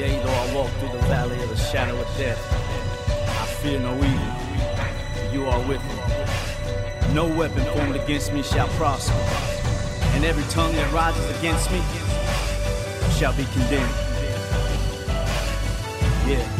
Yea, though I walk through the valley of the shadow of death, I fear no evil. You are with me. No weapon formed against me shall prosper, and every tongue that rises against me shall be condemned. Yeah.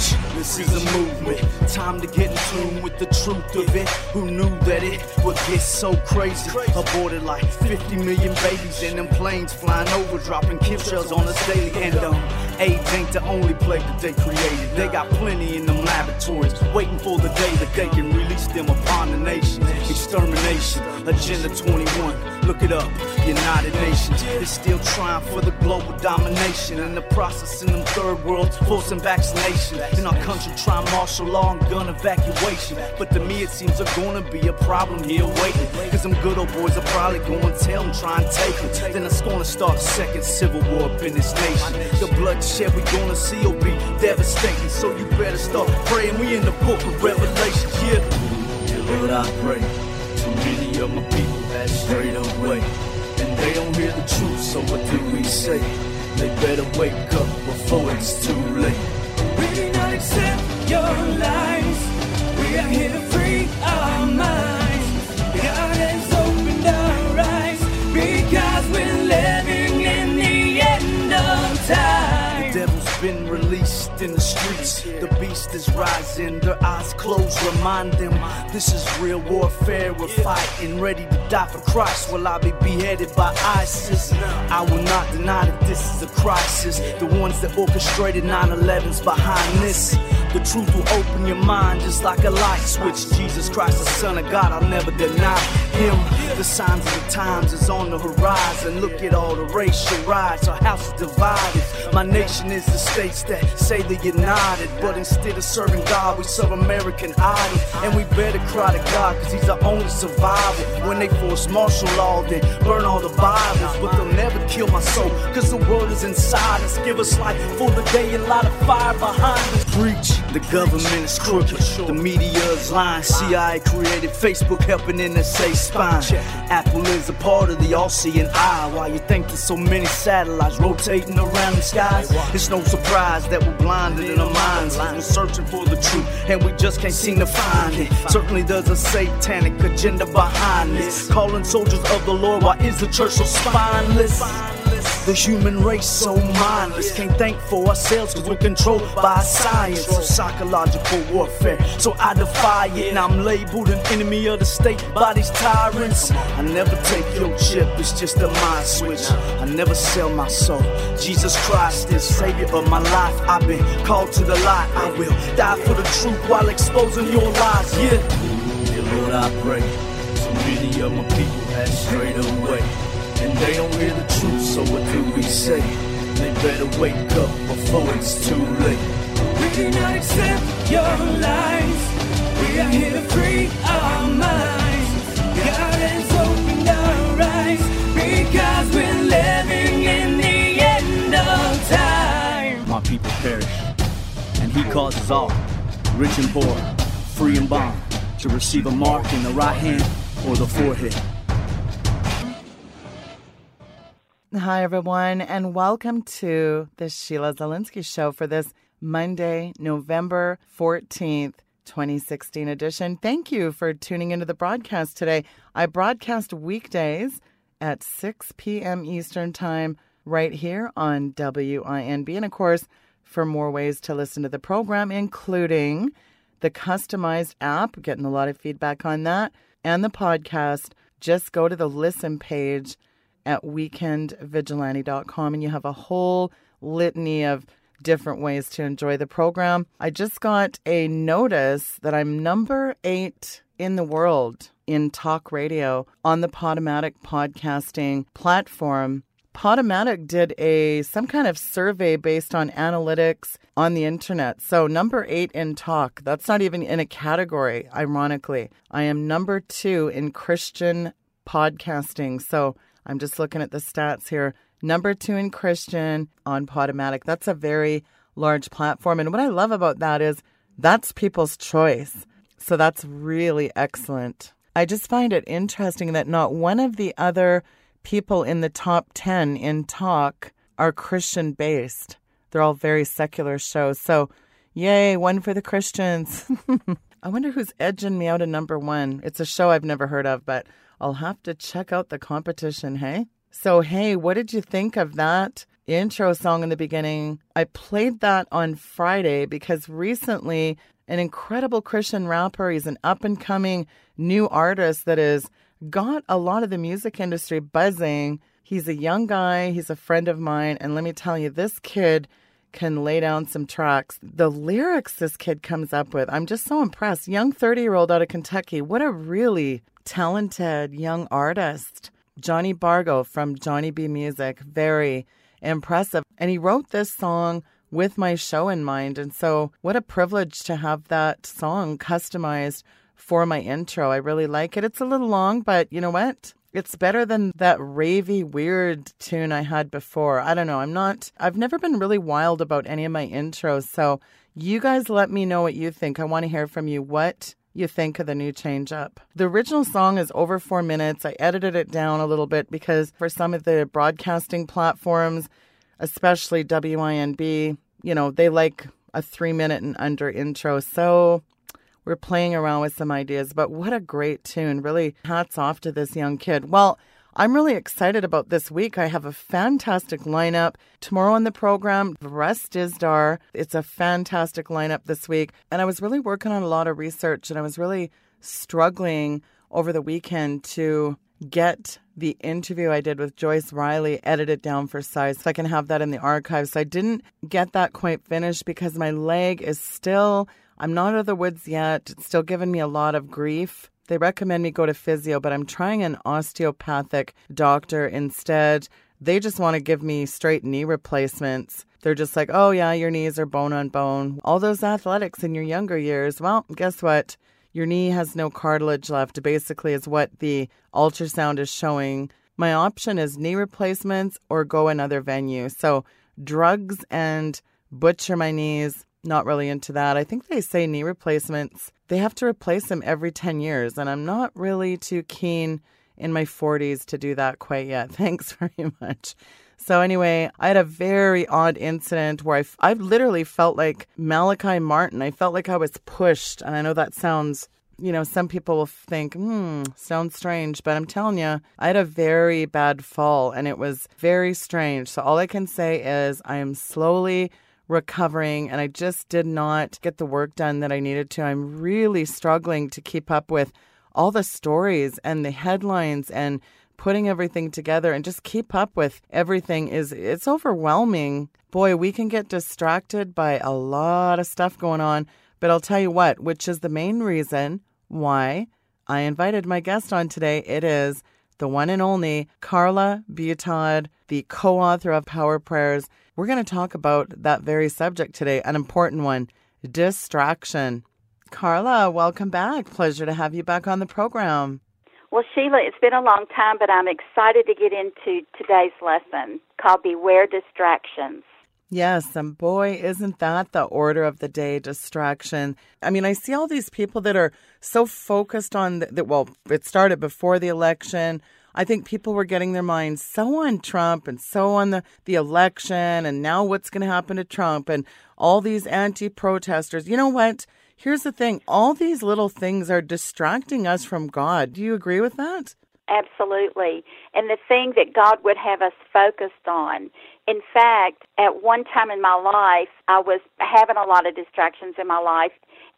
Preach. This is a movement. Time to get in tune with the truth of it. Who knew that it would get so crazy? Aborted like 50 million babies in them planes flying over, dropping chemtrails on us daily. And um, AIDS ain't the only plague that they created. They got plenty in them laboratories, waiting for the day that they can release them upon the nation. Extermination, Agenda 21. Look it up. United Nations is still trying for the global domination. In the process, in them third worlds, forcing vaccination. In our country, trying martial law and gun evacuation. But to me, it seems there's gonna be a problem here waiting. Cause them good old boys are probably gonna tell them, try and take them. Then it's gonna start a second civil war up in this nation. The bloodshed we gonna see will be devastating. So you better start praying. We in the book of Revelation, yeah. Lord, I pray. Too many of my people strayed away. And they don't hear the truth, so what do we say? They better wake up before it's too late. We do not accept your lies. We are here to free our minds. God has opened our eyes because we're living in the end of time. The devil's been released in the streets. The beast is rising. Their eyes closed, remind them this is real warfare. We're fighting, ready to die for Christ. Will I be beheaded by ISIS? I will not deny that this is a crisis. The ones that orchestrated 9 11's behind this. The truth will open your mind just like a light switch. Jesus Christ, the Son of God, I'll never deny Him. The signs of the times is on the horizon. Look at all the racial riots. Our house is divided. My nation is the states that say they're united. But instead of serving God, we serve American idols. And we better cry to God, cause He's our only survivor. When they force martial law, then burn all the Bibles. But they'll never kill my soul, cause the world is inside us. Give us light for the day and light a fire behind us. Preach, the government is crooked. The media is lying. CIA created Facebook helping in the safe spine. Apple is a part of the all seeing eye. Why you think there's so many satellites rotating around the skies? It's no surprise that we're blinded in our minds. We're searching for the truth and we just can't seem to find it. Certainly there's a satanic agenda behind this. Calling soldiers of the Lord, why is the church so spineless? The human race so mindless. Can't think for ourselves cause we're controlled by science of psychological warfare. So I defy it and I'm labeled an enemy of the state by these tyrants. I never take your chip, it's just a mind switch. I never sell my soul. Jesus Christ is Savior of my life. I've been called to the light. I will die for the truth while exposing your lies. Yeah. Dear Lord, I pray. So many of my people have strayed away. And they don't hear the truth, so what do we say? They better wake up before it's too late. We do not accept your lies. We are here to free our minds. God has opened our eyes because we're living in the end of time. My people perish, and he causes all, rich and poor, free and bond, to receive a mark in the right hand or the forehead. Hi, everyone, and welcome to the Sheila Zilinsky Show for this Monday, November 14th, 2016 edition. Thank you for tuning into the broadcast today. I broadcast weekdays at 6 p.m. Eastern Time right here on WINB. And of course, for more ways to listen to the program, including the customized app, getting a lot of feedback on that, and the podcast, just go to the listen page at weekendvigilante.com and you have a whole litany of different ways to enjoy the program. I just got a notice that I'm number eight in the world in talk radio on the Podomatic podcasting platform. Podomatic did a some kind of survey based on analytics on the internet. So number eight in talk. That's not even in a category, ironically. I am number two in Christian podcasting. So I'm just looking at the stats here. Number two in Christian on Podomatic. That's a very large platform. And what I love about that is that's people's choice. So that's really excellent. I just find it interesting that not one of the other people in the top 10 in talk are Christian based. They're all very secular shows. So, yay, one for the Christians. I wonder who's edging me out of number one. It's a show I've never heard of, but I'll have to check out the competition, hey? So, hey, what did you think of that intro song in the beginning? I played that on Friday because recently an incredible Christian rapper, he's an up and coming new artist that has got a lot of the music industry buzzing. He's a young guy, he's a friend of mine, and let me tell you, this kid can lay down some tracks. The lyrics this kid comes up with, I'm just so impressed. Young 30 year old out of Kentucky, what a really talented young artist. Johnny Bargo from Johnny B Music, very impressive. And he wrote this song with my show in mind. And so, what a privilege to have that song customized for my intro. I really like it. It's a little long, but you know what? It's better than that ravey, weird tune I had before. I don't know. I'm not, I've never been really wild about any of my intros. So, you guys let me know what you think. I want to hear from you. What you think of the new change up. The original song is over four minutes. I edited it down a little bit because for some of the broadcasting platforms, especially WINB, you know, they like a three minute and under intro. So we're playing around with some ideas, but what a great tune. Really hats off to this young kid. Well, I'm really excited about this week. I have a fantastic lineup. Tomorrow on the program, Russ Dizdar. It's a fantastic lineup this week. And I was really working on a lot of research and I was really struggling over the weekend to get the interview I did with Joyce Riley edited down for size so I can have that in the archives. So I didn't get that quite finished because my leg is still, I'm not out of the woods yet. It's still giving me a lot of grief. They recommend me go to physio, but I'm trying an osteopathic doctor instead. They just want to give me straight knee replacements. They're just like, oh, yeah, your knees are bone on bone. All those athletics in your younger years. Well, guess what? Your knee has no cartilage left, basically, is what the ultrasound is showing. My option is knee replacements or go another venue. So, drugs and butcher my knees, not really into that. I think they say knee replacements, they have to replace them every 10 years. And I'm not really too keen in my 40s to do that quite yet. Thanks very much. So anyway, I had a very odd incident where I, literally felt like Malachi Martin. I felt like I was pushed. And I know that sounds, you know, some people will think, hmm, sounds strange. But I'm telling you, I had a very bad fall and it was very strange. So all I can say is I am slowly recovering and I just did not get the work done that I needed to. I'm really struggling to keep up with all the stories and the headlines and putting everything together and just keep up with everything is it's overwhelming. Boy, we can get distracted by a lot of stuff going on, but I'll tell you what, which is the main reason why I invited my guest on today. It is the one and only Carla Butaud, the co-author of Power Prayers. We're going to talk about that very subject today, an important one, distraction. Carla, welcome back. Pleasure to have you back on the program. Well, Sheila, it's been a long time, but I'm excited to get into today's lesson called Beware Distractions. Yes, and boy, isn't that the order of the day distraction? I mean, I see all these people that are so focused on that. Well, it started before the election. I think people were getting their minds so on Trump and so on the, the election and now what's going to happen to Trump and all these anti protesters. You know what? Here's the thing all these little things are distracting us from God. Do you agree with that? Absolutely. And the thing that God would have us focused on. In fact, at one time in my life, I was having a lot of distractions in my life,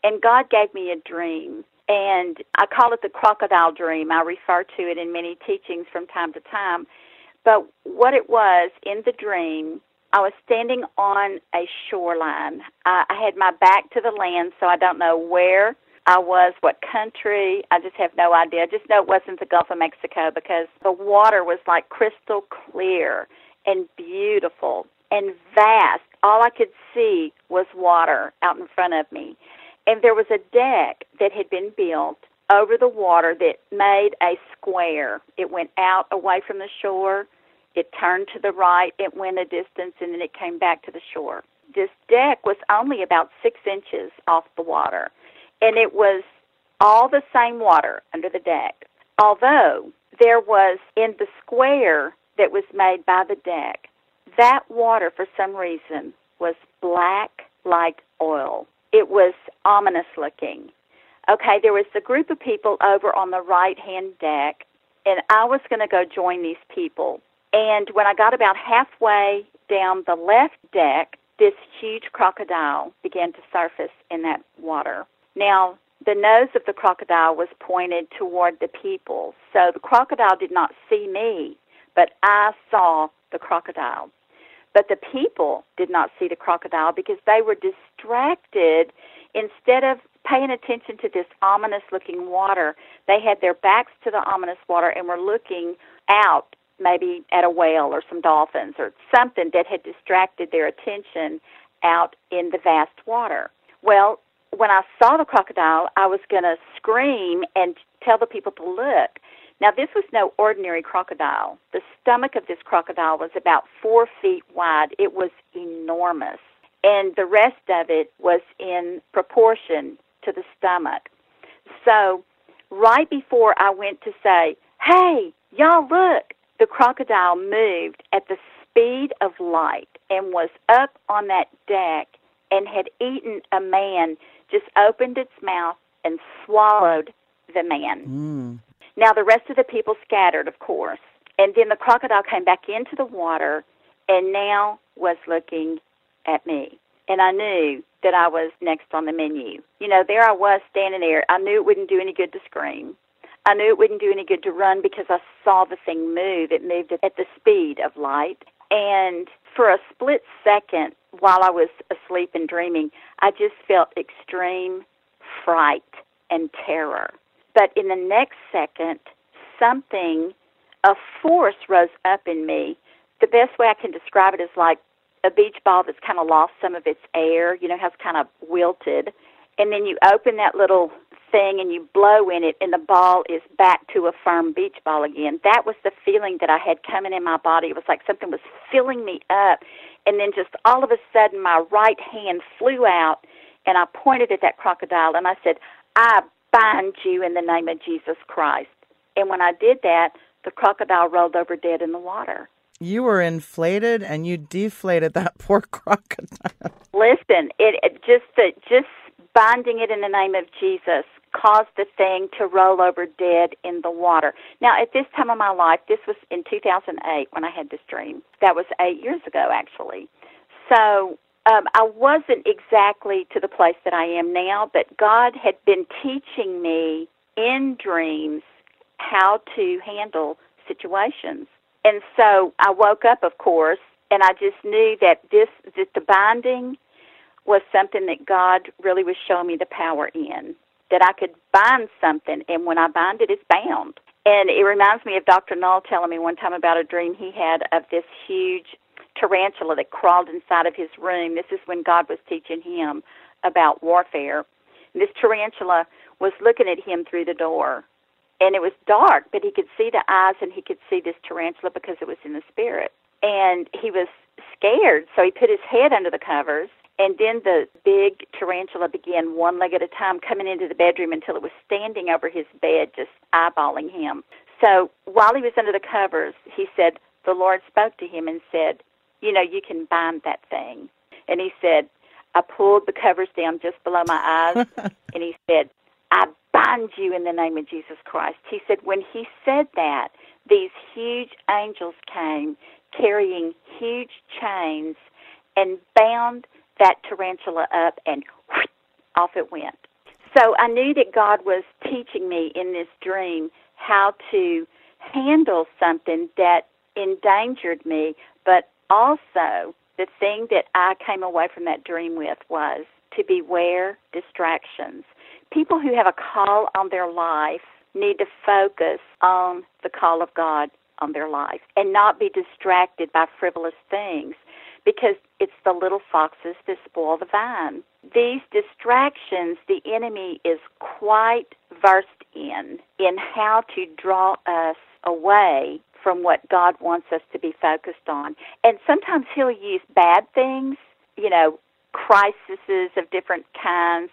and God gave me a dream. And I call it the crocodile dream. I refer to it in many teachings from time to time. But what it was in the dream, I was standing on a shoreline. I, had my back to the land, so I don't know where I was, what country. I just have no idea. I just know it wasn't the Gulf of Mexico because the water was like crystal clear and beautiful and vast. All I could see was water out in front of me. And there was a deck that had been built over the water that made a square. It went out away from the shore it turned to the right, it went a distance, and then it came back to the shore. This deck was only about six inches off the water, and it was all the same water under the deck. Although there was in the square that was made by the deck, that water for some reason was black like oil. It was ominous looking. Okay, there was a group of people over on the right hand deck, and I was going to go join these people. And when I got about halfway down the left deck, this huge crocodile began to surface in that water. Now, the nose of the crocodile was pointed toward the people. So the crocodile did not see me, but I saw the crocodile. But the people did not see the crocodile because they were distracted. Instead of paying attention to this ominous looking water, they had their backs to the ominous water and were looking out, maybe at a whale or some dolphins or something that had distracted their attention out in the vast water. Well, when I saw the crocodile, I was going to scream and tell the people to look. Now, this was no ordinary crocodile. The stomach of this crocodile was about four feet wide. It was enormous. And the rest of it was in proportion to the stomach. So, right before I went to say, hey, y'all look, the crocodile moved at the speed of light and was up on that deck and had eaten a man just opened its mouth and swallowed the man. Mm. Now, the rest of the people scattered, of course. And then the crocodile came back into the water and now was looking at me. And I knew that I was next on the menu. You know, there I was standing there. I knew it wouldn't do any good to scream. I knew it wouldn't do any good to run because I saw the thing move. It moved at the speed of light. And for a split second, while I was asleep and dreaming, I just felt extreme fright and terror. But in the next second, something, a force rose up in me. The best way I can describe it is like a beach ball that's kind of lost some of its air, you know, has kind of wilted. And then you open that little thing and you blow in it and the ball is back to a firm beach ball again. That was the feeling that I had coming in my body. It was like something was filling me up and then just all of a sudden my right hand flew out and I pointed at that crocodile and I said, I bind you in the name of Jesus Christ. And when I did that, the crocodile rolled over dead in the water. You were inflated and you deflated that poor crocodile. Listen, it, it just the, just binding it in the name of Jesus caused the thing to roll over dead in the water. Now, at this time of my life, this was in 2008 when I had this dream. That was eight years ago, actually. So um, I wasn't exactly to the place that I am now, but God had been teaching me in dreams how to handle situations. And so I woke up, of course, and I just knew that this, that the binding was something that God really was showing me the power in that I could bind something, and when I bind it, it's bound. And it reminds me of Dr. Null telling me one time about a dream he had of this huge tarantula that crawled inside of his room. This is when God was teaching him about warfare. This tarantula was looking at him through the door. And it was dark, but he could see the eyes and he could see this tarantula because it was in the spirit. And he was scared, so he put his head under the covers and then the big tarantula began one leg at a time coming into the bedroom until it was standing over his bed, just eyeballing him. So while he was under the covers, he said, the Lord spoke to him and said, You know, you can bind that thing. And he said, I pulled the covers down just below my eyes, and he said, I bind you in the name of Jesus Christ. He said, When he said that, these huge angels came carrying huge chains and bound that tarantula up and whoosh, off it went. So I knew that God was teaching me in this dream how to handle something that endangered me, but also the thing that I came away from that dream with was to beware distractions. People who have a call on their life need to focus on the call of God on their life and not be distracted by frivolous things because it's the little foxes that spoil the vine. These distractions the enemy is quite versed in, in how to draw us away from what God wants us to be focused on. And sometimes he'll use bad things, you know, crises of different kinds,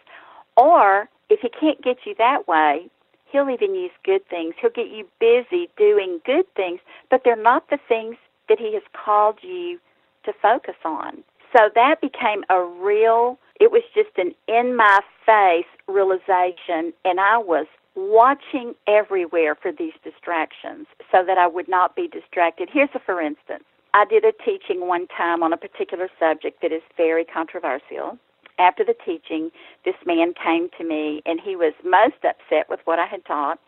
or if he can't get you that way, He'll even use good things. He'll get you busy doing good things, but they're not the things that He has called you to focus on. So that became a real, it was just an in my face realization, and I was watching everywhere for these distractions so that I would not be distracted. Here's a for instance. I did a teaching one time on a particular subject that is very controversial. After the teaching, this man came to me and he was most upset with what I had taught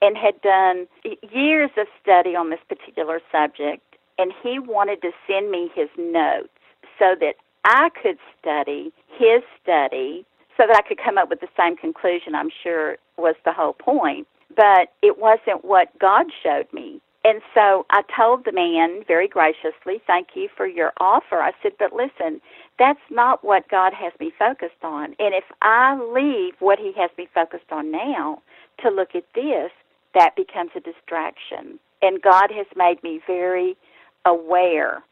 and had done years of study on this particular subject and he wanted to send me his notes so that I could study his study so that I could come up with the same conclusion, I'm sure was the whole point. But it wasn't what God showed me. And so I told the man very graciously, Thank you for your offer. I said, But listen, that's not what God has me focused on. And if I leave what He has me focused on now to look at this, that becomes a distraction. And God has made me very aware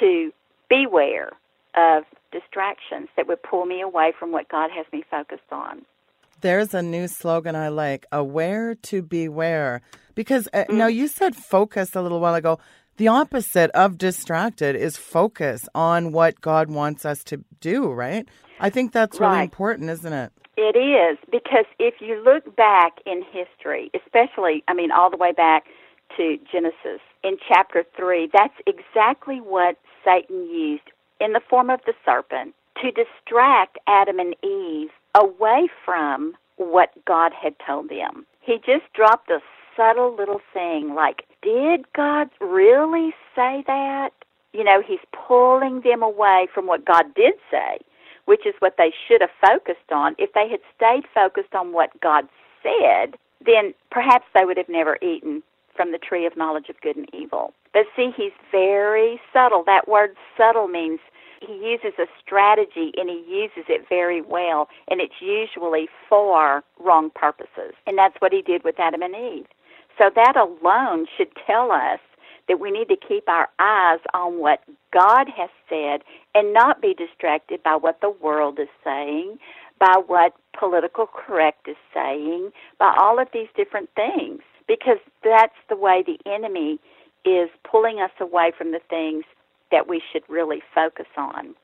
to beware of distractions that would pull me away from what God has me focused on. There's a new slogan I like aware to beware. Because uh, mm-hmm. now you said focus a little while ago. The opposite of distracted is focus on what God wants us to do, right? I think that's really right. important, isn't it? It is, because if you look back in history, especially, I mean, all the way back to Genesis in chapter 3, that's exactly what Satan used in the form of the serpent to distract Adam and Eve away from what God had told them. He just dropped a subtle little thing like, Did God really say that? You know, he's pulling them away from what God did say, which is what they should have focused on. If they had stayed focused on what God said, then perhaps they would have never eaten from the tree of knowledge of good and evil. But see, he's very subtle. That word subtle means he uses a strategy and he uses it very well, and it's usually for wrong purposes. And that's what he did with Adam and Eve. So that alone should tell us that we need to keep our eyes on what God has said and not be distracted by what the world is saying, by what political correct is saying, by all of these different things because that's the way the enemy is pulling us away from the things that we should really focus on.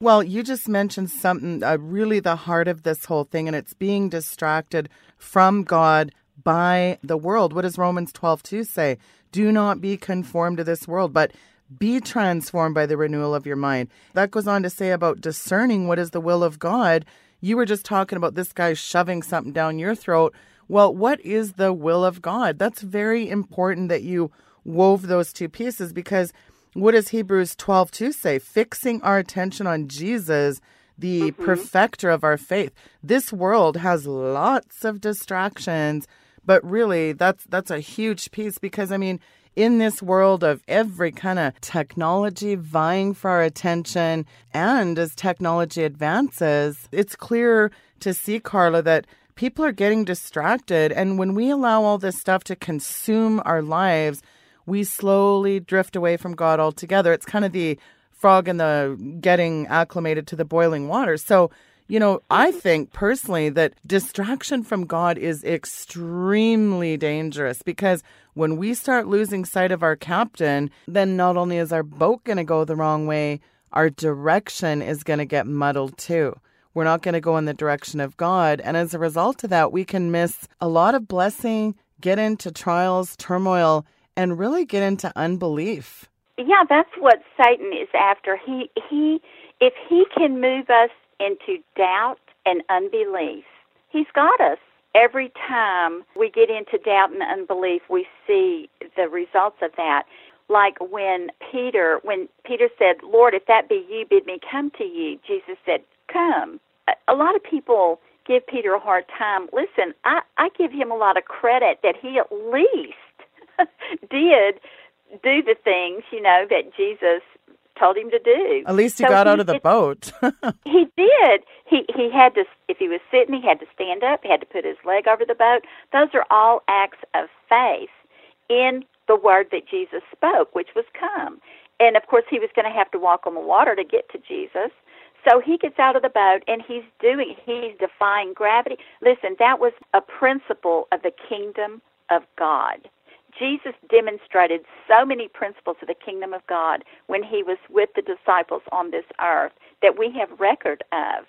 Well, you just mentioned something, uh, really the heart of this whole thing, and it's being distracted from God by the world. What does Romans 12 2 say? Do not be conformed to this world, but be transformed by the renewal of your mind. That goes on to say about discerning what is the will of God. You were just talking about this guy shoving something down your throat. Well, what is the will of God? That's very important that you wove those two pieces because what does Hebrews 12 2 say? Fixing our attention on Jesus, the mm-hmm. perfecter of our faith. This world has lots of distractions, but really that's that's a huge piece because I mean, in this world of every kind of technology vying for our attention and as technology advances, it's clear to see Carla that people are getting distracted. And when we allow all this stuff to consume our lives, we slowly drift away from God altogether. It's kind of the frog in the getting acclimated to the boiling water. So, you know, I think personally that distraction from God is extremely dangerous because when we start losing sight of our captain, then not only is our boat going to go the wrong way, our direction is going to get muddled too. We're not going to go in the direction of God. And as a result of that, we can miss a lot of blessing, get into trials, turmoil, and really get into unbelief. Yeah, that's what Satan is after. He he if he can move us into doubt and unbelief, he's got us. Every time we get into doubt and unbelief, we see the results of that. Like when Peter when Peter said, "Lord, if that be you, bid me come to you." Jesus said, come. A lot of people give Peter a hard time. Listen, I, I give him a lot of credit that he at least did do the things, you know, that Jesus told him to do. At least he so got he, out of the boat. he did. He he had to if he was sitting, he had to stand up, he had to put his leg over the boat. Those are all acts of faith in the word that Jesus spoke, which was come. And of course he was going to have to walk on the water to get to Jesus. So he gets out of the boat and he's doing, he's defying gravity. Listen, that was a principle of the kingdom of God. Jesus demonstrated so many principles of the kingdom of God when he was with the disciples on this earth that we have record of.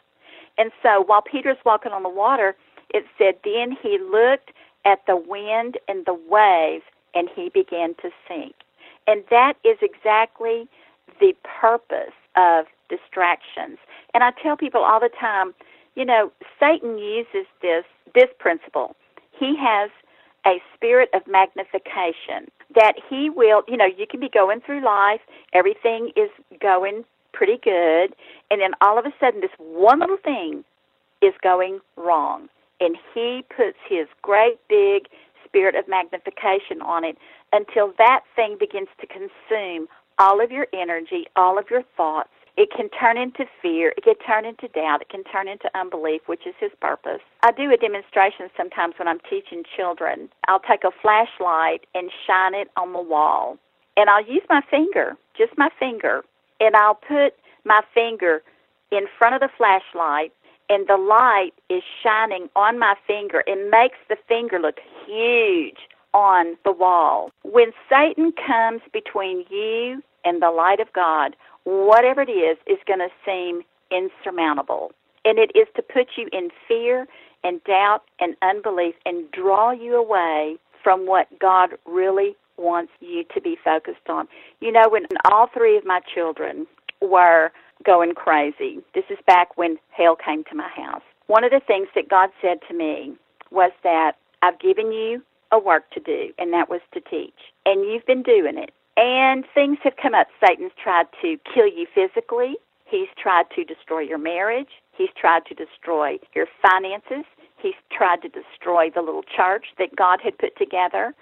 And so while Peter's walking on the water, it said, Then he looked at the wind and the waves and he began to sink. And that is exactly the purpose of distractions. And I tell people all the time, you know, Satan uses this this principle. He has a spirit of magnification that he will, you know, you can be going through life, everything is going pretty good, and then all of a sudden this one little thing is going wrong. And he puts his great big spirit of magnification on it until that thing begins to consume all of your energy, all of your thoughts. It can turn into fear. It can turn into doubt. It can turn into unbelief, which is his purpose. I do a demonstration sometimes when I'm teaching children. I'll take a flashlight and shine it on the wall. And I'll use my finger, just my finger, and I'll put my finger in front of the flashlight and the light is shining on my finger. It makes the finger look huge on the wall. When Satan comes between you and the light of God, whatever it is, is going to seem insurmountable. And it is to put you in fear and doubt and unbelief and draw you away from what God really wants you to be focused on. You know, when all three of my children were going crazy, this is back when hell came to my house. One of the things that God said to me was that I've given you a work to do, and that was to teach. And you've been doing it. And things have come up. Satan's tried to kill you physically. He's tried to destroy your marriage. He's tried to destroy your finances. He's tried to destroy the little church that God had put together.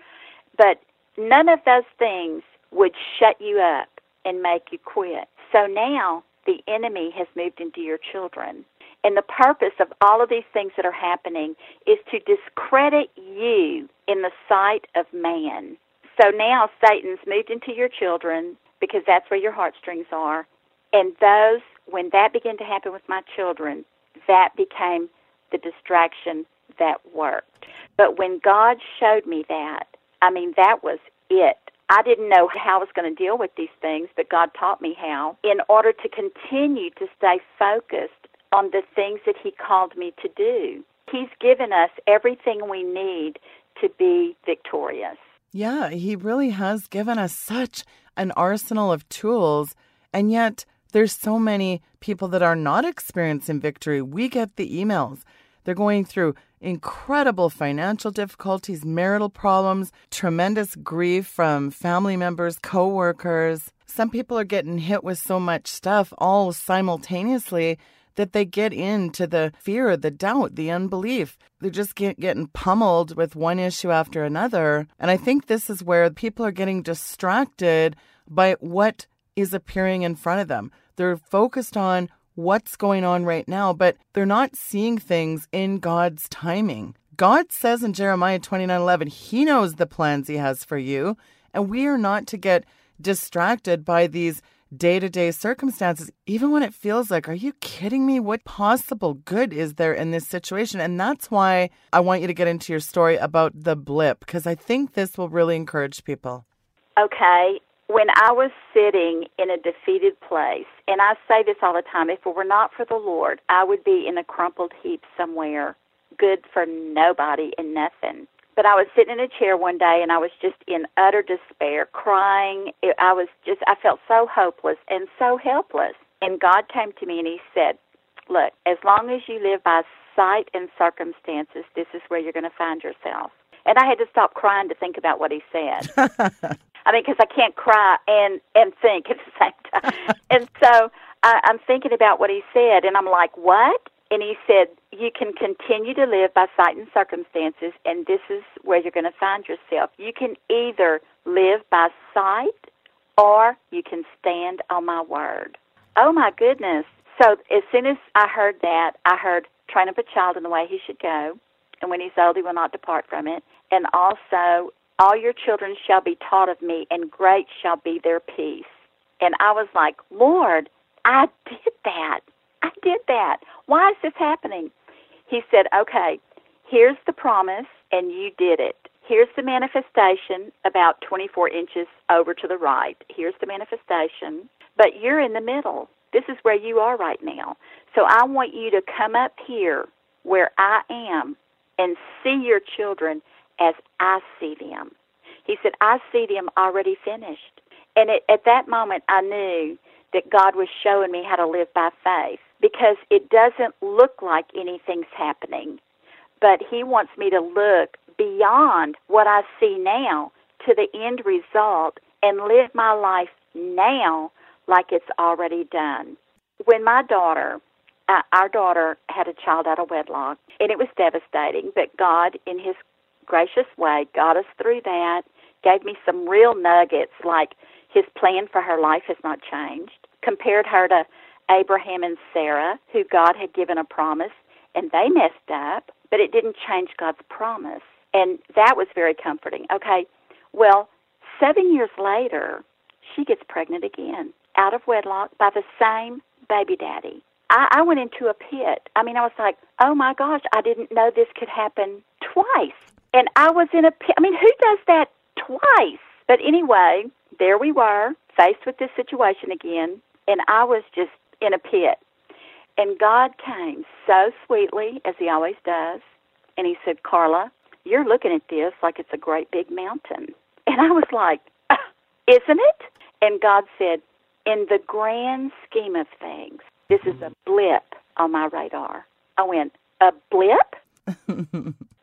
But none of those things would shut you up and make you quit. So now the enemy has moved into your children. And the purpose of all of these things that are happening is to discredit you in the sight of man. So now Satan's moved into your children because that's where your heartstrings are. And those, when that began to happen with my children, that became the distraction that worked. But when God showed me that, I mean, that was it. I didn't know how I was going to deal with these things, but God taught me how in order to continue to stay focused on the things that He called me to do. He's given us everything we need to be victorious. Yeah, He really has given us such an arsenal of tools, and yet there's so many people that are not experiencing victory. We get the emails. They're going through incredible financial difficulties, marital problems, tremendous grief from family members, coworkers. Some people are getting hit with so much stuff all simultaneously that they get into the fear, the doubt, the unbelief. They're just get, getting pummeled with one issue after another. And I think this is where people are getting distracted by what is appearing in front of them. They're focused on what's going on right now, but they're not seeing things in God's timing. God says in Jeremiah 29 11, He knows the plans He has for you, and we are not to get distracted by these day to day circumstances, even when it feels like, are you kidding me? What possible good is there in this situation? And that's why I want you to get into your story about the blip, because I think this will really encourage people. Okay. When I was sitting in a defeated place, and I say this all the time, if it were not for the Lord, I would be in a crumpled heap somewhere, good for nobody and nothing. But I was sitting in a chair one day and I was just in utter despair, crying. I was just, I felt so hopeless and so helpless. And God came to me and He said, Look, as long as you live by sight and circumstances, this is where you're going to find yourself. And I had to stop crying to think about what He said. I mean, because I can't cry and and think at the same time. and so I, I'm thinking about what He said, and I'm like, what? And he said, You can continue to live by sight and circumstances, and this is where you're going to find yourself. You can either live by sight or you can stand on my word. Oh, my goodness. So as soon as I heard that, I heard, Train up a child in the way he should go, and when he's old, he will not depart from it. And also, all your children shall be taught of me, and great shall be their peace. And I was like, Lord, I did that. I did that. Why is this happening? He said, Okay, here's the promise, and you did it. Here's the manifestation about 24 inches over to the right. Here's the manifestation. But you're in the middle. This is where you are right now. So I want you to come up here where I am and see your children as I see them. He said, I see them already finished. And it, at that moment, I knew that God was showing me how to live by faith because it doesn't look like anything's happening. But He wants me to look beyond what I see now to the end result and live my life now like it's already done. When my daughter, uh, our daughter had a child out of wedlock, and it was devastating, but God, in His gracious way, got us through that, gave me some real nuggets like His plan for her life has not changed, compared her to Abraham and Sarah, who God had given a promise, and they messed up, but it didn't change God's promise. And that was very comforting. Okay, well, seven years later, she gets pregnant again, out of wedlock, by the same baby daddy. I, I went into a pit. I mean, I was like, oh my gosh, I didn't know this could happen twice. And I was in a pit. I mean, who does that twice? But anyway, there we were, faced with this situation again, and I was just in a pit. And God came so sweetly, as He always does, and He said, Carla, you're looking at this like it's a great big mountain. And I was like, uh, isn't it? And God said, in the grand scheme of things, this is a blip on my radar. I went, a blip?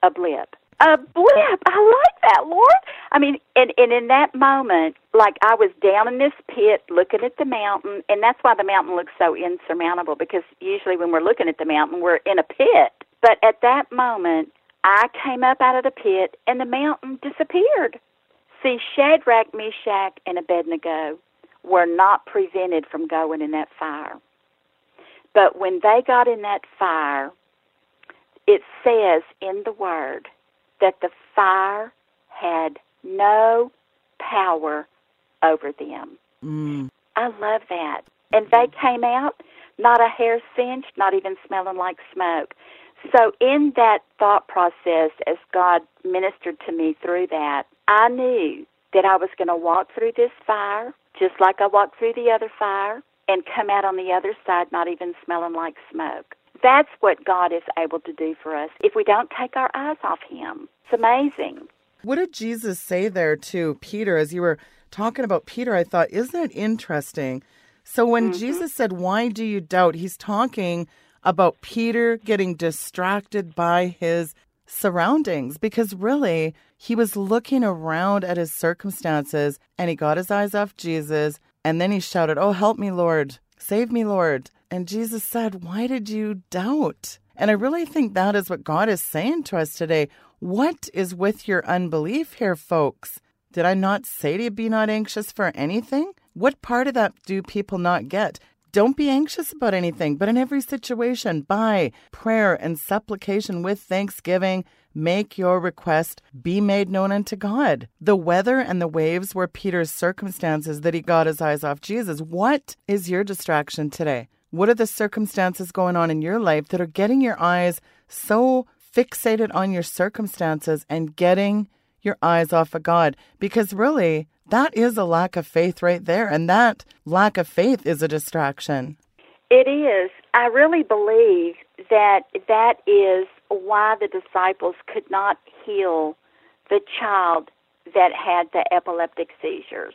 a blip. A blip. I like that, Lord. I mean, and, and in that moment, like I was down in this pit looking at the mountain, and that's why the mountain looks so insurmountable because usually when we're looking at the mountain, we're in a pit. But at that moment, I came up out of the pit and the mountain disappeared. See, Shadrach, Meshach, and Abednego were not prevented from going in that fire. But when they got in that fire, it says in the Word that the fire had no power over them. Mm. I love that. And they came out not a hair singed, not even smelling like smoke. So, in that thought process, as God ministered to me through that, I knew that I was going to walk through this fire just like I walked through the other fire and come out on the other side not even smelling like smoke. That's what God is able to do for us if we don't take our eyes off Him. It's amazing. What did Jesus say there to Peter as you were talking about Peter? I thought, isn't it interesting? So when mm-hmm. Jesus said, Why do you doubt? He's talking about Peter getting distracted by his surroundings because really he was looking around at his circumstances and he got his eyes off Jesus and then he shouted, Oh, help me, Lord. Save me, Lord. And Jesus said, Why did you doubt? And I really think that is what God is saying to us today. What is with your unbelief here, folks? Did I not say to you, be not anxious for anything? What part of that do people not get? Don't be anxious about anything, but in every situation, by prayer and supplication with thanksgiving, make your request be made known unto God. The weather and the waves were Peter's circumstances that he got his eyes off Jesus. What is your distraction today? What are the circumstances going on in your life that are getting your eyes so fixated on your circumstances and getting your eyes off of God? Because really, that is a lack of faith right there. And that lack of faith is a distraction. It is. I really believe that that is why the disciples could not heal the child that had the epileptic seizures.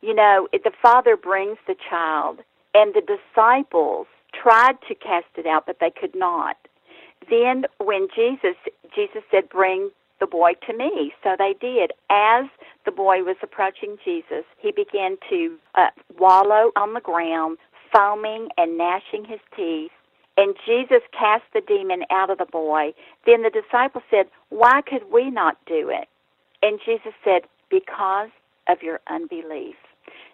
You know, the father brings the child, and the disciples tried to cast it out, but they could not. Then, when Jesus Jesus said, "Bring the boy to me," so they did. As the boy was approaching Jesus, he began to uh, wallow on the ground, foaming and gnashing his teeth. And Jesus cast the demon out of the boy. Then the disciples said, Why could we not do it? And Jesus said, Because of your unbelief.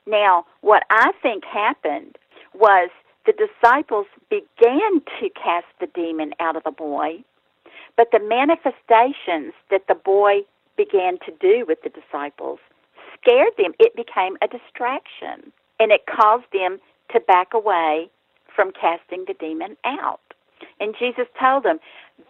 Now, what I think happened was the disciples began to cast the demon out of the boy, but the manifestations that the boy began to do with the disciples scared them. It became a distraction, and it caused them to back away from casting the demon out. And Jesus told them,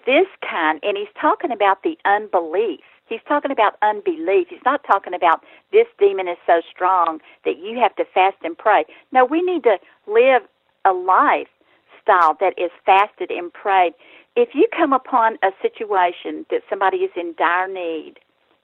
this kind, and he's talking about the unbelief. He's talking about unbelief. He's not talking about this demon is so strong that you have to fast and pray. No, we need to live a lifestyle that is fasted and prayed. If you come upon a situation that somebody is in dire need,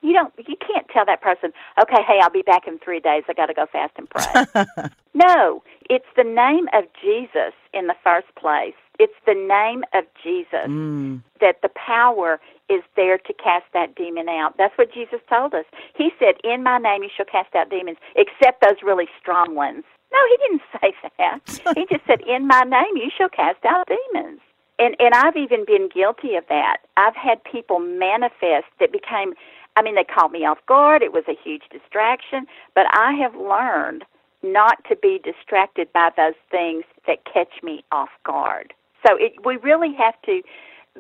you don't you can't tell that person, okay, hey, I'll be back in three days. I got to go fast and pray. no, it's the name of Jesus in the first place. It's the name of Jesus Mm. that the power is there to cast that demon out. That's what Jesus told us. He said, "In my name you shall cast out demons, except those really strong ones." No, he didn't say that. he just said, "In my name you shall cast out demons." And and I've even been guilty of that. I've had people manifest that became I mean, they caught me off guard. It was a huge distraction, but I have learned not to be distracted by those things that catch me off guard. So it, we really have to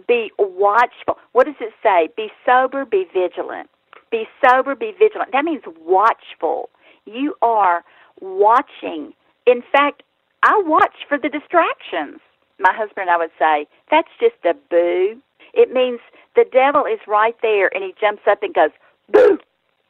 be watchful. What does it say? Be sober, be vigilant. Be sober, be vigilant. That means watchful. You are watching. In fact, I watch for the distractions. My husband, and I would say, that's just a boo. It means the devil is right there and he jumps up and goes, boo.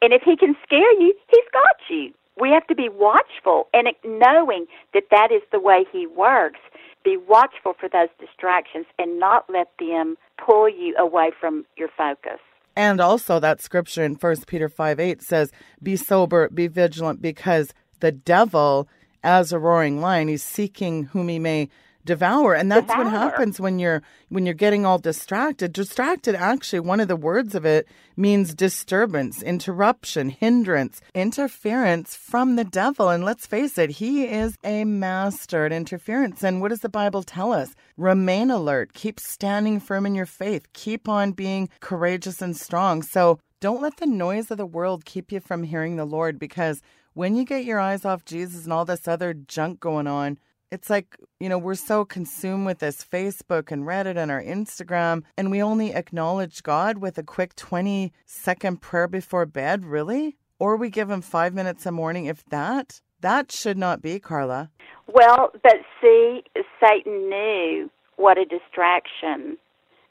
And if he can scare you, he's got you. We have to be watchful and knowing that that is the way he works. Be watchful for those distractions and not let them pull you away from your focus. And also that scripture in 1 Peter 5 8 says, Be sober, be vigilant, because the devil, as a roaring lion, he's seeking whom he may devour. And that's what happens when you're when you're getting all distracted. Distracted actually, one of the words of it means disturbance, interruption, hindrance, interference from the devil. And let's face it, he is a master at interference. And what does the Bible tell us? Remain alert, keep standing firm in your faith, keep on being courageous and strong. So don't let the noise of the world keep you from hearing the Lord because when you get your eyes off Jesus and all this other junk going on, it's like, you know, we're so consumed with this Facebook and Reddit and our Instagram, and we only acknowledge God with a quick 20 second prayer before bed, really? Or we give him five minutes a morning, if that. That should not be, Carla. Well, but see, Satan knew what a distraction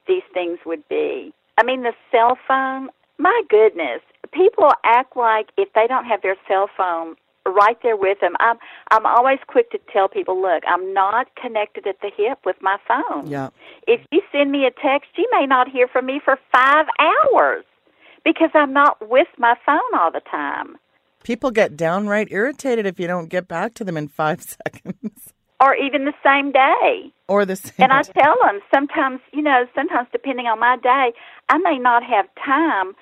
these things would be. I mean, the cell phone, my goodness, people act like if they don't have their cell phone right there with them. I'm I'm always quick to tell people, look, I'm not connected at the hip with my phone. Yeah. If you send me a text, you may not hear from me for 5 hours because I'm not with my phone all the time. People get downright irritated if you don't get back to them in five seconds. Or even the same day. or the same. And I tell them sometimes, you know, sometimes depending on my day, I may not have time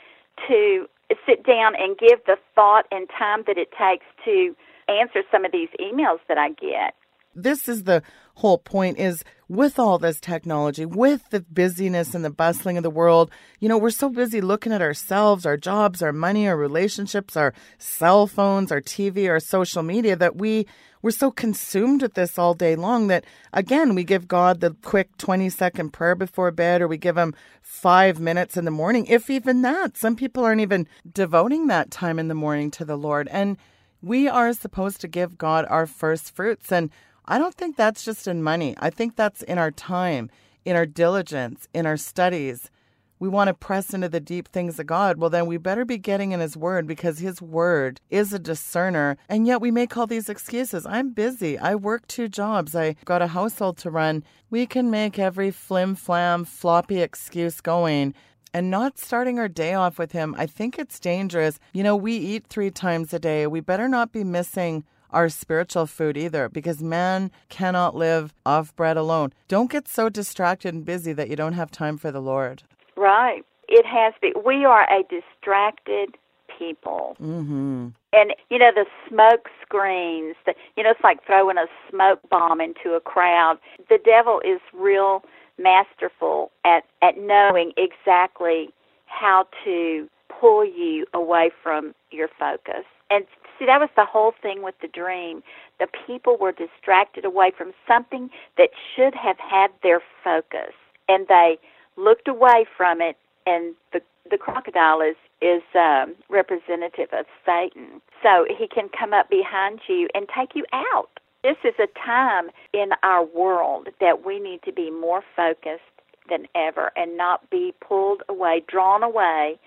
to sit down and give the thought and time that it takes to answer some of these emails that I get. this is the whole point is with all this technology with the busyness and the bustling of the world you know we're so busy looking at ourselves our jobs our money our relationships our cell phones our tv our social media that we we're so consumed with this all day long that again we give god the quick 20 second prayer before bed or we give him five minutes in the morning if even that some people aren't even devoting that time in the morning to the lord and we are supposed to give God our first fruits. And I don't think that's just in money. I think that's in our time, in our diligence, in our studies. We want to press into the deep things of God. Well, then we better be getting in His Word because His Word is a discerner. And yet we make all these excuses. I'm busy. I work two jobs. I got a household to run. We can make every flim flam, floppy excuse going and not starting our day off with him, I think it's dangerous. You know, we eat three times a day. We better not be missing our spiritual food either because man cannot live off bread alone. Don't get so distracted and busy that you don't have time for the Lord. Right. It has been. We are a distracted people. Mm-hmm. And, you know, the smoke screens, the, you know, it's like throwing a smoke bomb into a crowd. The devil is real masterful at, at knowing exactly how to pull you away from your focus. And see, that was the whole thing with the dream. The people were distracted away from something that should have had their focus, and they looked away from it. And the the crocodile is is um, representative of Satan, so he can come up behind you and take you out. This is a time in our world that we need to be more focused than ever and not be pulled away, drawn away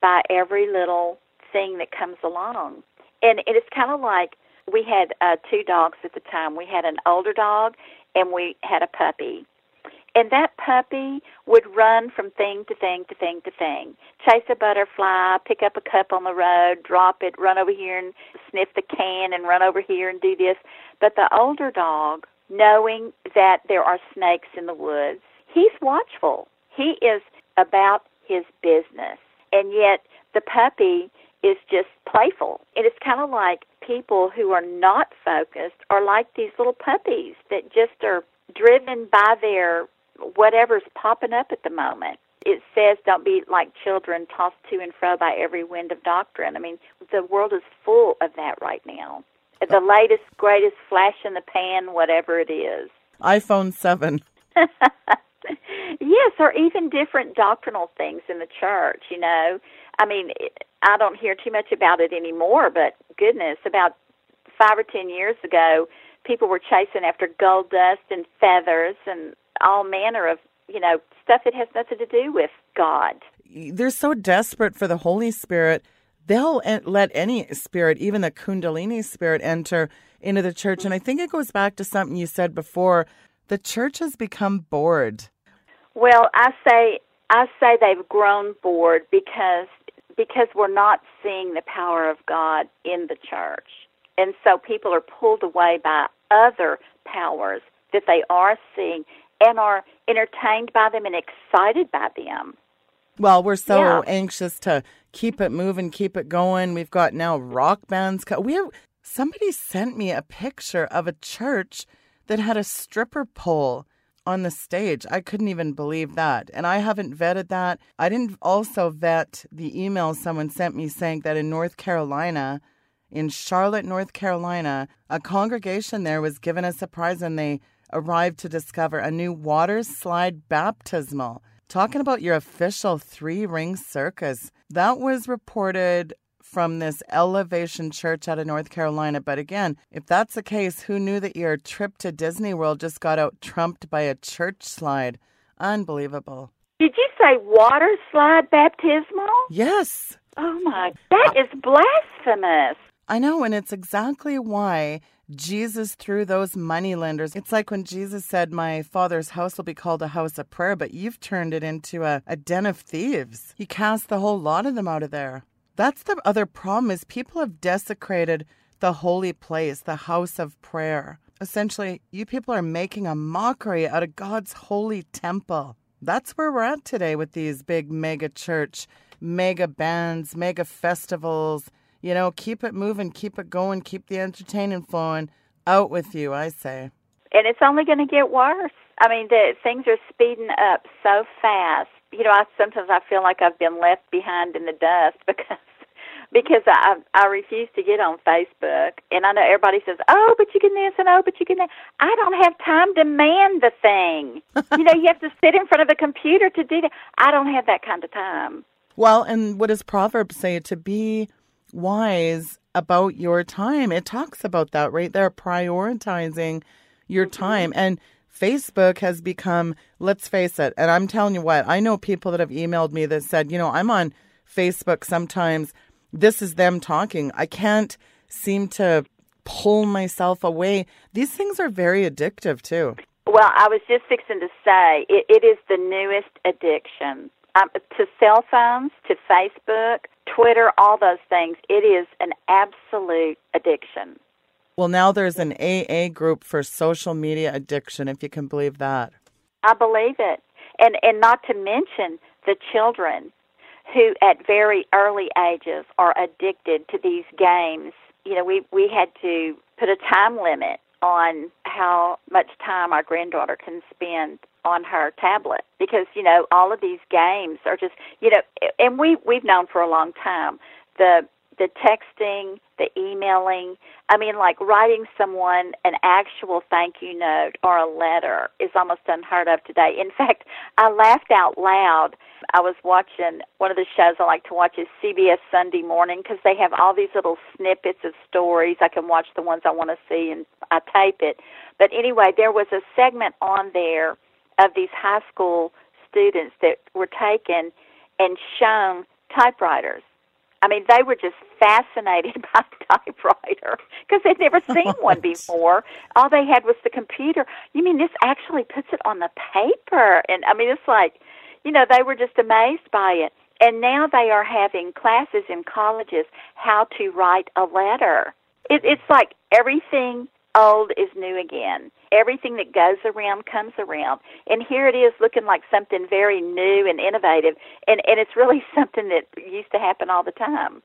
by every little thing that comes along. And it is kind of like we had uh, two dogs at the time. We had an older dog and we had a puppy. And that puppy would run from thing to thing to thing to thing. Chase a butterfly, pick up a cup on the road, drop it, run over here and sniff the can and run over here and do this. But the older dog, knowing that there are snakes in the woods, he's watchful. He is about his business. And yet the puppy is just playful. And it's kind of like people who are not focused are like these little puppies that just are driven by their whatever's popping up at the moment. It says don't be like children tossed to and fro by every wind of doctrine. I mean, the world is full of that right now. The latest, greatest flash in the pan, whatever it is. iPhone 7. yes, or even different doctrinal things in the church, you know. I mean, I don't hear too much about it anymore, but goodness, about five or ten years ago, people were chasing after gold dust and feathers and all manner of, you know, stuff that has nothing to do with God. They're so desperate for the Holy Spirit, they'll let any spirit, even the Kundalini spirit, enter into the church. And I think it goes back to something you said before. The church has become bored. Well, I say I say they've grown bored because because we're not seeing the power of God in the church. And so people are pulled away by other powers that they are seeing and are entertained by them and excited by them. Well, we're so Yeah. anxious to keep it moving, keep it going. We've got now rock bands. We have somebody sent me a picture of a church that had a stripper pole on the stage. I couldn't even believe that. And I haven't vetted that. I didn't also vet the email someone sent me saying that in North Carolina, in Charlotte, North Carolina, a congregation there was given a surprise and they arrived to discover a new water slide baptismal. Talking about your official three ring circus. That was reported from this Elevation Church out of North Carolina. But again, if that's the case, who knew that your trip to Disney World just got out trumped by a church slide? Unbelievable. Did you say water slide baptismal? Yes. Oh my, that is blasphemous. I know, and it's exactly why Jesus threw those moneylenders. It's like when Jesus said, My father's house will be called a house of prayer, but you've turned it into a, a den of thieves. He cast the whole lot of them out of there. That's the other problem is people have desecrated the holy place, the house of prayer. Essentially, you people are making a mockery out of God's holy temple. That's where we're at today with these big mega church, mega bands, mega festivals. You know, keep it moving, keep it going, keep the entertaining flowing. Out with you, I say. And it's only going to get worse. I mean, the things are speeding up so fast. You know, I sometimes I feel like I've been left behind in the dust because because I I refuse to get on Facebook, and I know everybody says, "Oh, but you can this and oh, but you can that." I don't have time to man the thing. you know, you have to sit in front of a computer to do that. I don't have that kind of time. Well, and what does Proverbs say? To be wise about your time. It talks about that right there, prioritizing your mm-hmm. time. And Facebook has become, let's face it, and I'm telling you what, I know people that have emailed me that said, you know, I'm on Facebook sometimes. This is them talking. I can't seem to pull myself away. These things are very addictive too. Well, I was just fixing to say it, it is the newest addiction um, to cell phones, to Facebook, Twitter, all those things. It is an absolute addiction. Well, now there's an AA group for social media addiction, if you can believe that. I believe it, and and not to mention the children who, at very early ages, are addicted to these games. You know, we we had to put a time limit on how much time our granddaughter can spend on her tablet because you know all of these games are just you know and we we've known for a long time the the texting, the emailing. I mean, like writing someone an actual thank you note or a letter is almost unheard of today. In fact, I laughed out loud. I was watching one of the shows I like to watch is CBS Sunday Morning because they have all these little snippets of stories. I can watch the ones I want to see and I tape it. But anyway, there was a segment on there of these high school students that were taken and shown typewriters I mean, they were just fascinated by typewriter because they'd never seen one before. All they had was the computer. You mean this actually puts it on the paper? And I mean, it's like, you know, they were just amazed by it. And now they are having classes in colleges how to write a letter. It, it's like everything old is new again. Everything that goes around comes around. And here it is looking like something very new and innovative. And, and it's really something that used to happen all the time.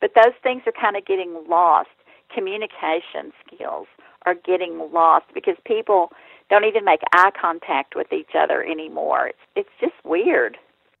But those things are kind of getting lost. Communication skills are getting lost because people don't even make eye contact with each other anymore. It's, it's just weird.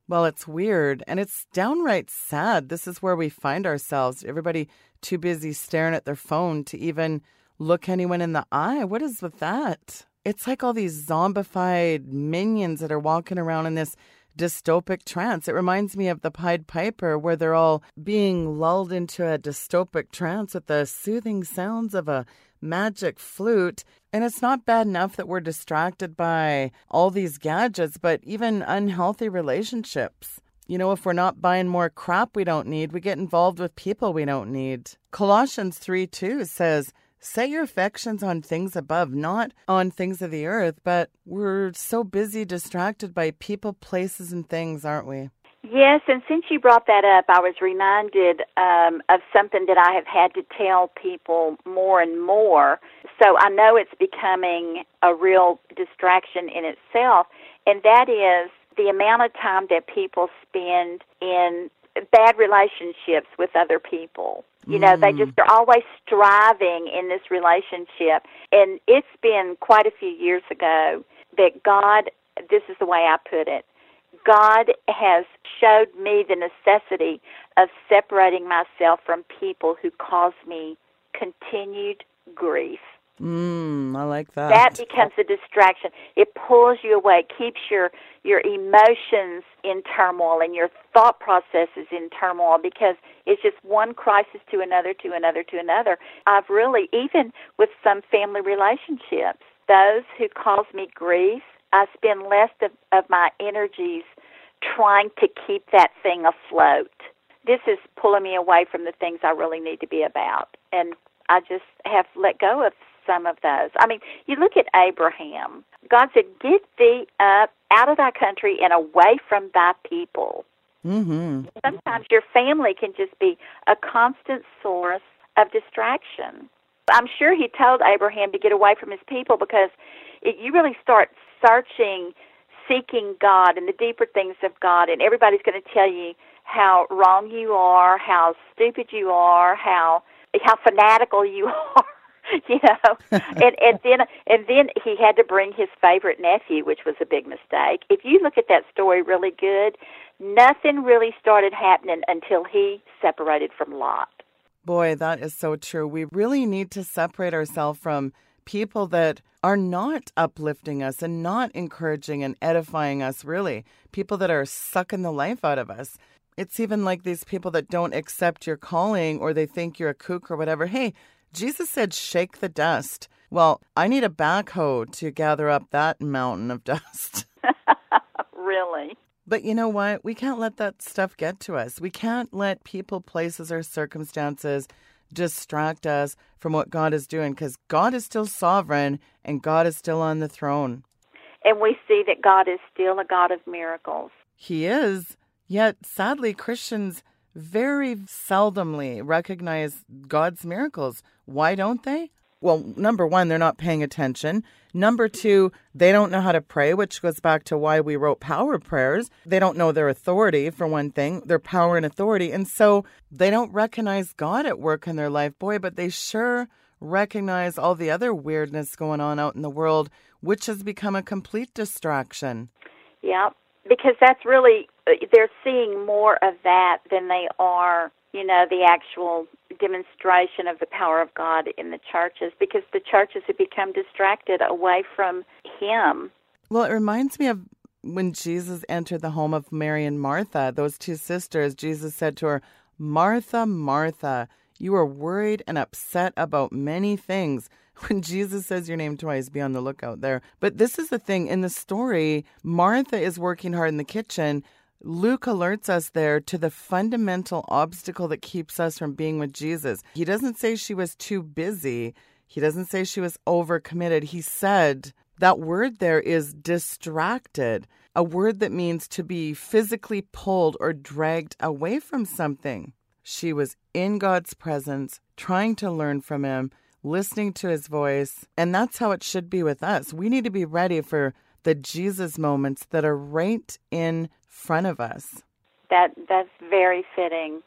Well, it's weird and it's downright sad. This is where we find ourselves. Everybody too busy staring at their phone to even look anyone in the eye. What is with that? It's like all these zombified minions that are walking around in this dystopic trance. It reminds me of the Pied Piper, where they're all being lulled into a dystopic trance with the soothing sounds of a magic flute. And it's not bad enough that we're distracted by all these gadgets, but even unhealthy relationships. You know, if we're not buying more crap we don't need, we get involved with people we don't need. Colossians 3 2 says, Set your affections on things above, not on things of the earth. But we're so busy, distracted by people, places, and things, aren't we? Yes, and since you brought that up, I was reminded um, of something that I have had to tell people more and more. So I know it's becoming a real distraction in itself, and that is the amount of time that people spend in bad relationships with other people. You know, mm. they just are always striving in this relationship. And it's been quite a few years ago that God, this is the way I put it, God has showed me the necessity of separating myself from people who cause me continued grief. Mm, I like that. That becomes a distraction. It pulls you away, keeps your your emotions in turmoil and your thought processes in turmoil because it's just one crisis to another to another to another. I've really even with some family relationships, those who cause me grief, I spend less of, of my energies trying to keep that thing afloat. This is pulling me away from the things I really need to be about. And I just have let go of some of those. I mean, you look at Abraham. God said, "Get thee up out of thy country and away from thy people." Mm-hmm. Sometimes your family can just be a constant source of distraction. I'm sure he told Abraham to get away from his people because it, you really start searching, seeking God and the deeper things of God, and everybody's going to tell you how wrong you are, how stupid you are, how how fanatical you are. you know? And and then and then he had to bring his favorite nephew which was a big mistake. If you look at that story really good nothing really started happening until he separated from Lot. Boy that is so true. We really need to separate ourselves from people that are not uplifting us and not encouraging and edifying us really. People that are sucking the life out of us. It's even like these people that don't accept your calling or they think you're a kook or whatever. Hey, Jesus said, shake the dust. Well, I need a backhoe to gather up that mountain of dust. really? But you know what? We can't let that stuff get to us. We can't let people, places, or circumstances distract us from what God is doing because God is still sovereign and God is still on the throne. And we see that God is still a God of miracles. He is. Yet, sadly, Christians very seldomly recognize God's miracles. Why don't they? Well, number one, they're not paying attention. Number two, they don't know how to pray, which goes back to why we wrote power prayers. They don't know their authority, for one thing, their power and authority. And so they don't recognize God at work in their life. Boy, but they sure recognize all the other weirdness going on out in the world, which has become a complete distraction. Yeah, because that's really uh, they're seeing more of that than they are you know, the actual demonstration of the power of God in the churches because the churches have become distracted away from Him. Well, it reminds me of when Jesus entered the home of Mary and Martha, those two sisters. Jesus said to her, Martha, Martha, you are worried and upset about many things. When Jesus says your name twice, be on the lookout there. But this is the thing in the story Martha is working hard in the kitchen. Luke alerts us there to the fundamental obstacle that keeps us from being with Jesus. He doesn't say she was too busy, he doesn't say she was overcommitted. He said that word there is distracted, a word that means to be physically pulled or dragged away from something. She was in God's presence, trying to learn from Him, listening to His voice, and that's how it should be with us. We need to be ready for the Jesus moments that are right in front of us. That that's very fitting.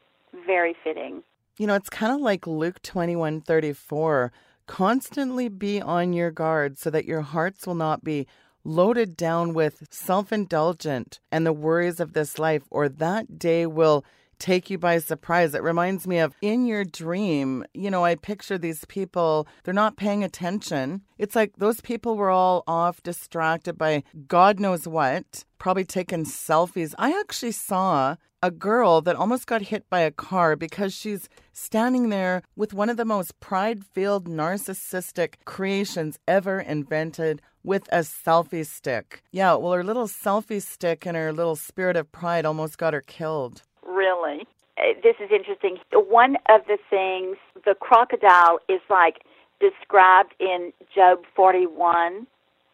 Very fitting. You know, it's kind of like Luke 21:34, constantly be on your guard so that your hearts will not be loaded down with self-indulgent and the worries of this life or that day will take you by surprise. It reminds me of in your dream, you know, I picture these people, they're not paying attention. It's like those people were all off, distracted by God knows what, probably taking selfies. I actually saw a girl that almost got hit by a car because she's standing there with one of the most pride filled, narcissistic creations ever invented with a selfie stick. Yeah, well, her little selfie stick and her little spirit of pride almost got her killed really. Uh, this is interesting. One of the things, the crocodile is like described in Job 41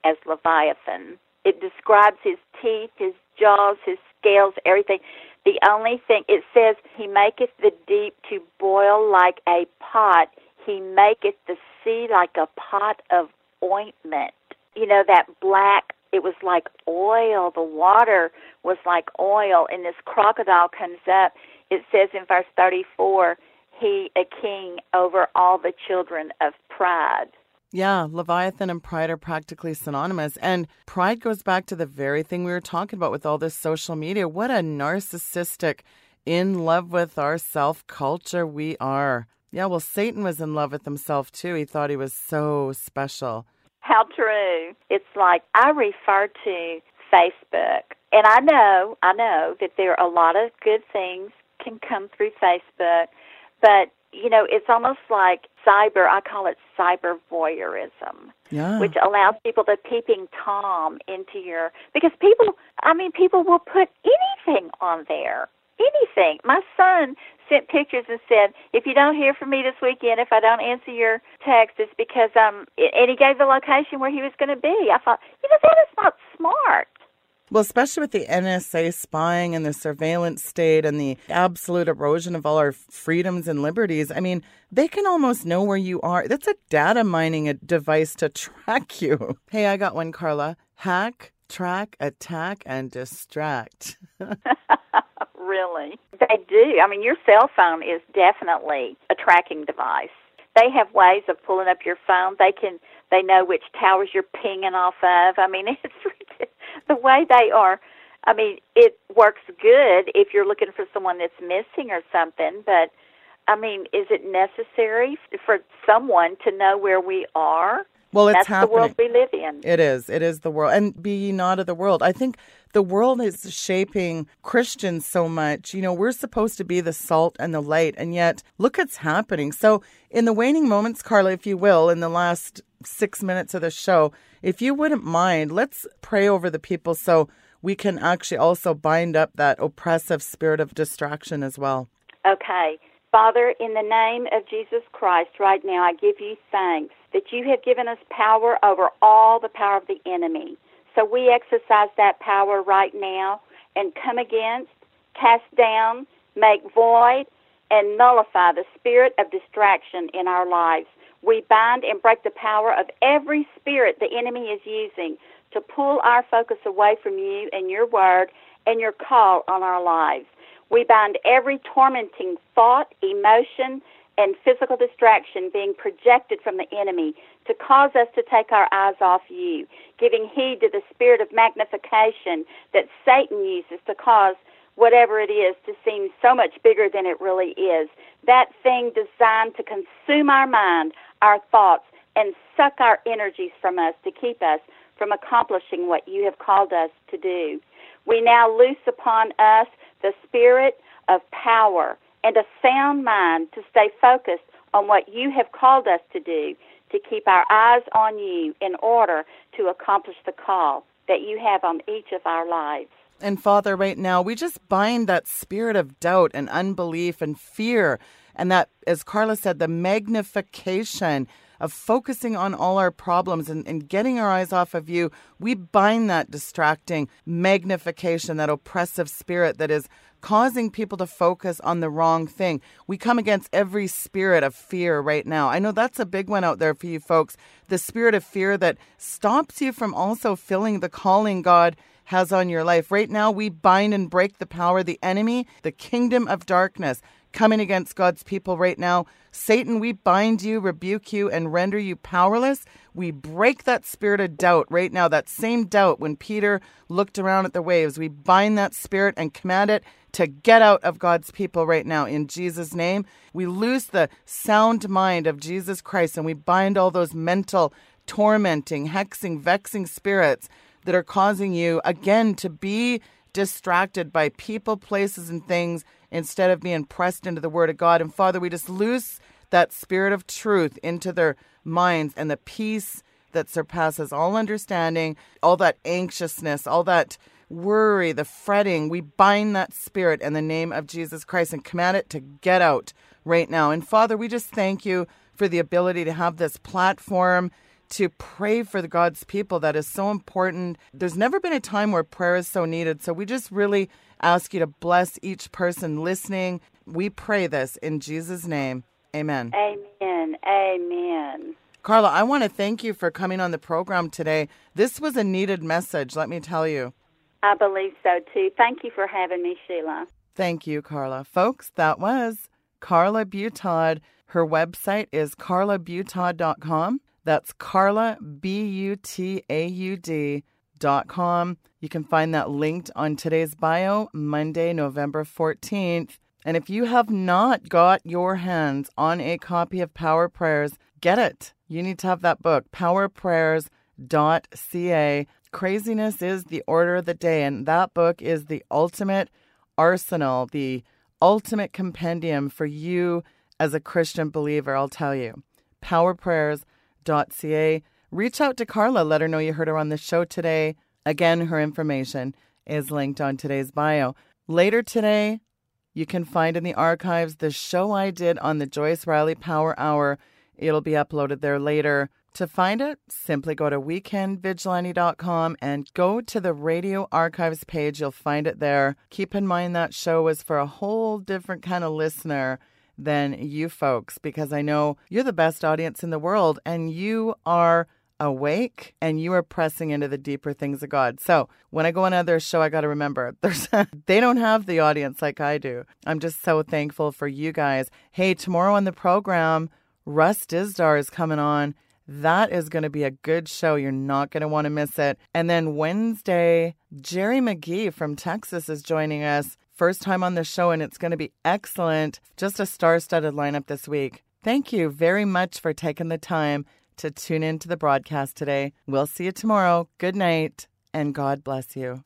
as Leviathan. It describes his teeth, his jaws, his scales, everything. The only thing, it says, He maketh the deep to boil like a pot, He maketh the sea like a pot of ointment. You know, that black it was like oil. The water was like oil. And this crocodile comes up. It says in verse 34, he a king over all the children of pride. Yeah, Leviathan and pride are practically synonymous. And pride goes back to the very thing we were talking about with all this social media. What a narcissistic, in love with our self culture we are. Yeah, well, Satan was in love with himself too. He thought he was so special. How true. It's like I refer to Facebook, and I know, I know that there are a lot of good things can come through Facebook, but you know, it's almost like cyber, I call it cyber voyeurism, yeah. which allows people to peeping Tom into your, because people, I mean, people will put anything on there anything. My son sent pictures and said, "If you don't hear from me this weekend, if I don't answer your text, it's because um." And he gave the location where he was going to be. I thought, you know, that is not smart. Well, especially with the NSA spying and the surveillance state and the absolute erosion of all our freedoms and liberties, I mean, they can almost know where you are. That's a data mining device to track you. Hey, I got one, Carla. Hack, track, attack, and distract. really. They do. I mean, your cell phone is definitely a tracking device. They have ways of pulling up your phone. They can. They know which towers you're pinging off of. I mean, it's the way they are. I mean, it works good if you're looking for someone that's missing or something. But I mean, is it necessary for someone to know where we are? Well, it's That's happening. the world we live in. It is. It is the world. And be ye not of the world. I think the world is shaping Christians so much. You know, we're supposed to be the salt and the light, and yet look what's happening. So, in the waning moments, Carla, if you will, in the last six minutes of the show, if you wouldn't mind, let's pray over the people so we can actually also bind up that oppressive spirit of distraction as well. Okay. Father, in the name of Jesus Christ, right now, I give you thanks that you have given us power over all the power of the enemy. So we exercise that power right now and come against, cast down, make void, and nullify the spirit of distraction in our lives. We bind and break the power of every spirit the enemy is using to pull our focus away from you and your word and your call on our lives. We bind every tormenting thought, emotion, and physical distraction being projected from the enemy to cause us to take our eyes off you, giving heed to the spirit of magnification that Satan uses to cause whatever it is to seem so much bigger than it really is. That thing designed to consume our mind, our thoughts, and suck our energies from us to keep us from accomplishing what you have called us to do. We now loose upon us the spirit of power and a sound mind to stay focused on what you have called us to do, to keep our eyes on you in order to accomplish the call that you have on each of our lives. And Father, right now, we just bind that spirit of doubt and unbelief and fear. And that, as Carla said, the magnification of focusing on all our problems and, and getting our eyes off of you, we bind that distracting magnification, that oppressive spirit that is causing people to focus on the wrong thing. We come against every spirit of fear right now. I know that's a big one out there for you folks. The spirit of fear that stops you from also filling the calling God has on your life. Right now, we bind and break the power of the enemy, the kingdom of darkness coming against God's people right now. Satan, we bind you, rebuke you, and render you powerless. We break that spirit of doubt right now, that same doubt when Peter looked around at the waves. We bind that spirit and command it to get out of God's people right now in Jesus' name. We lose the sound mind of Jesus Christ and we bind all those mental, tormenting, hexing, vexing spirits that are causing you again to be distracted by people, places, and things instead of being pressed into the Word of God. And Father, we just loose that spirit of truth into their minds and the peace that surpasses all understanding, all that anxiousness, all that worry, the fretting. We bind that spirit in the name of Jesus Christ and command it to get out right now. And Father, we just thank you for the ability to have this platform to pray for God's people that is so important. There's never been a time where prayer is so needed. So we just really ask you to bless each person listening. We pray this in Jesus' name. Amen. Amen. Amen. Carla, I want to thank you for coming on the program today. This was a needed message, let me tell you. I believe so too. Thank you for having me, Sheila. Thank you, Carla. Folks, that was Carla Butaud. Her website is carlabutaud.com. That's Carla, B U T A U D dot com. You can find that linked on today's bio, Monday, November 14th. And if you have not got your hands on a copy of Power Prayers, get it. You need to have that book, powerprayers.ca. Craziness is the order of the day, and that book is the ultimate arsenal, the ultimate compendium for you as a Christian believer, I'll tell you. Powerprayers.ca ca. Reach out to Carla, let her know you heard her on the show today. Again, her information is linked on today's bio. Later today, you can find in the archives the show I did on the Joyce Riley Power Hour. It'll be uploaded there later. To find it, simply go to weekendvigilante.com and go to the radio archives page. You'll find it there. Keep in mind that show was for a whole different kind of listener than you folks because I know you're the best audience in the world and you are awake and you are pressing into the deeper things of God. So when I go on another show, I got to remember there's they don't have the audience like I do. I'm just so thankful for you guys. Hey, tomorrow on the program, Russ Dizdar is coming on. That is going to be a good show. You're not going to want to miss it. And then Wednesday, Jerry McGee from Texas is joining us first time on the show, and it's going to be excellent. Just a star studded lineup this week. Thank you very much for taking the time to tune in to the broadcast today. We'll see you tomorrow. Good night, and God bless you.